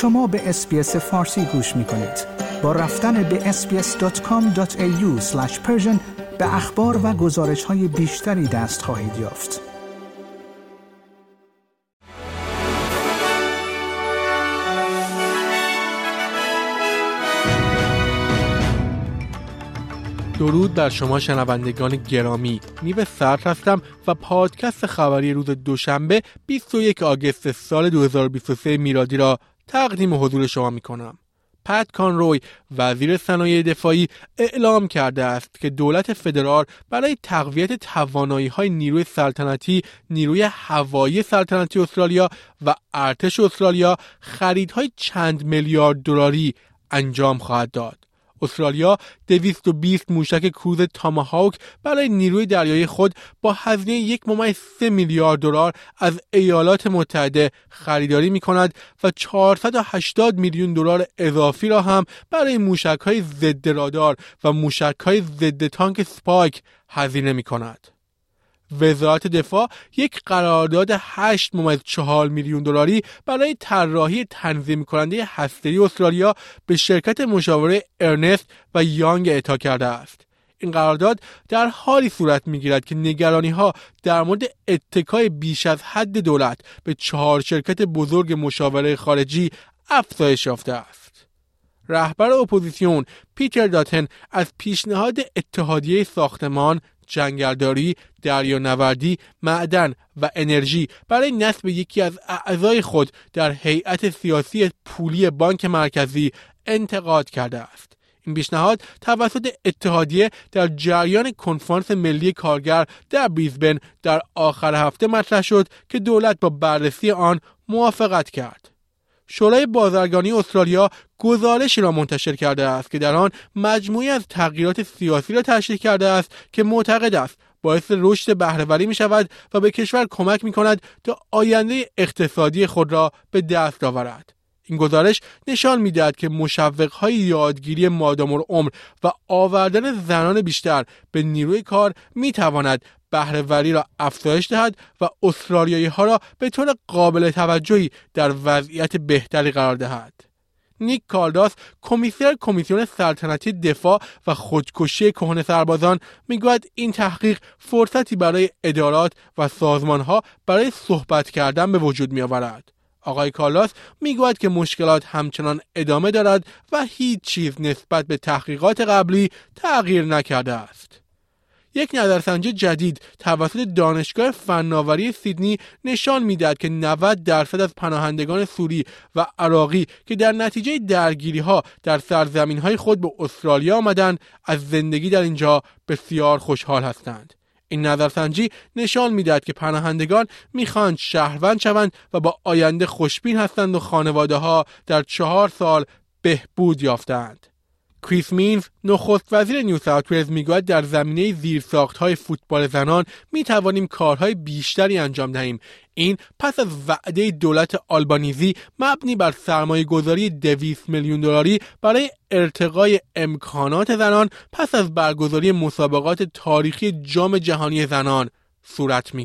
شما به SBS فارسی گوش می کنید. با رفتن به sbs.com.au به اخبار و گزارش های بیشتری دست خواهید یافت. درود بر شما شنوندگان گرامی نیو سرد هستم و پادکست خبری روز دوشنبه 21 آگوست سال 2023 میلادی را تقدیم حضور شما می کنم. پت کانروی وزیر صنایع دفاعی اعلام کرده است که دولت فدرال برای تقویت توانایی های نیروی سلطنتی نیروی هوایی سلطنتی استرالیا و ارتش استرالیا خریدهای چند میلیارد دلاری انجام خواهد داد استرالیا 220 موشک کروز تاماهاوک برای نیروی دریایی خود با هزینه یک ممیز 3 میلیارد دلار از ایالات متحده خریداری می کند و 480 میلیون دلار اضافی را هم برای موشک های ضد رادار و موشک های ضد تانک سپایک هزینه می کند. وزارت دفاع یک قرارداد 8 ممیز 4 میلیون دلاری برای طراحی تنظیم کننده هسته‌ای استرالیا به شرکت مشاوره ارنست و یانگ اعطا کرده است. این قرارداد در حالی صورت می‌گیرد که نگرانی ها در مورد اتکای بیش از حد دولت به چهار شرکت بزرگ مشاوره خارجی افزایش یافته است. رهبر اپوزیسیون پیتر داتن از پیشنهاد اتحادیه ساختمان جنگلداری، دریانوردی، معدن و انرژی برای نصب یکی از اعضای خود در هیئت سیاست پولی بانک مرکزی انتقاد کرده است. این پیشنهاد توسط اتحادیه در جریان کنفرانس ملی کارگر در بریزبن در آخر هفته مطرح شد که دولت با بررسی آن موافقت کرد. شورای بازرگانی استرالیا گزارشی را منتشر کرده است که در آن مجموعی از تغییرات سیاسی را تشریح کرده است که معتقد است باعث رشد بهرهوری می شود و به کشور کمک می کند تا آینده اقتصادی خود را به دست آورد. این گزارش نشان می‌دهد که های یادگیری مادام عمر و آوردن زنان بیشتر به نیروی کار می تواند بهرهوری را افزایش دهد و استرالیایی ها را به طور قابل توجهی در وضعیت بهتری قرار دهد. نیک کالداس کمیسر کمیسیون سلطنتی دفاع و خودکشی کهن سربازان می‌گوید این تحقیق فرصتی برای ادارات و ها برای صحبت کردن به وجود می آورد. آقای کالاس می‌گوید که مشکلات همچنان ادامه دارد و هیچ چیز نسبت به تحقیقات قبلی تغییر نکرده است. یک نظرسنجی جدید توسط دانشگاه فناوری سیدنی نشان می‌دهد که 90 درصد از پناهندگان سوری و عراقی که در نتیجه درگیری ها در سرزمین های خود به استرالیا آمدند از زندگی در اینجا بسیار خوشحال هستند. این نظرسنجی نشان می‌دهد که پناهندگان می‌خواهند شهروند شوند و با آینده خوشبین هستند و خانواده ها در چهار سال بهبود یافتند. کریس مینز نخست وزیر نیو ساوت ولز می‌گوید در زمینه زیرساخت های فوتبال زنان می توانیم کارهای بیشتری انجام دهیم. این پس از وعده دولت آلبانیزی مبنی بر سرمایه گذاری 200 میلیون دلاری برای ارتقای امکانات زنان پس از برگزاری مسابقات تاریخی جام جهانی زنان صورت می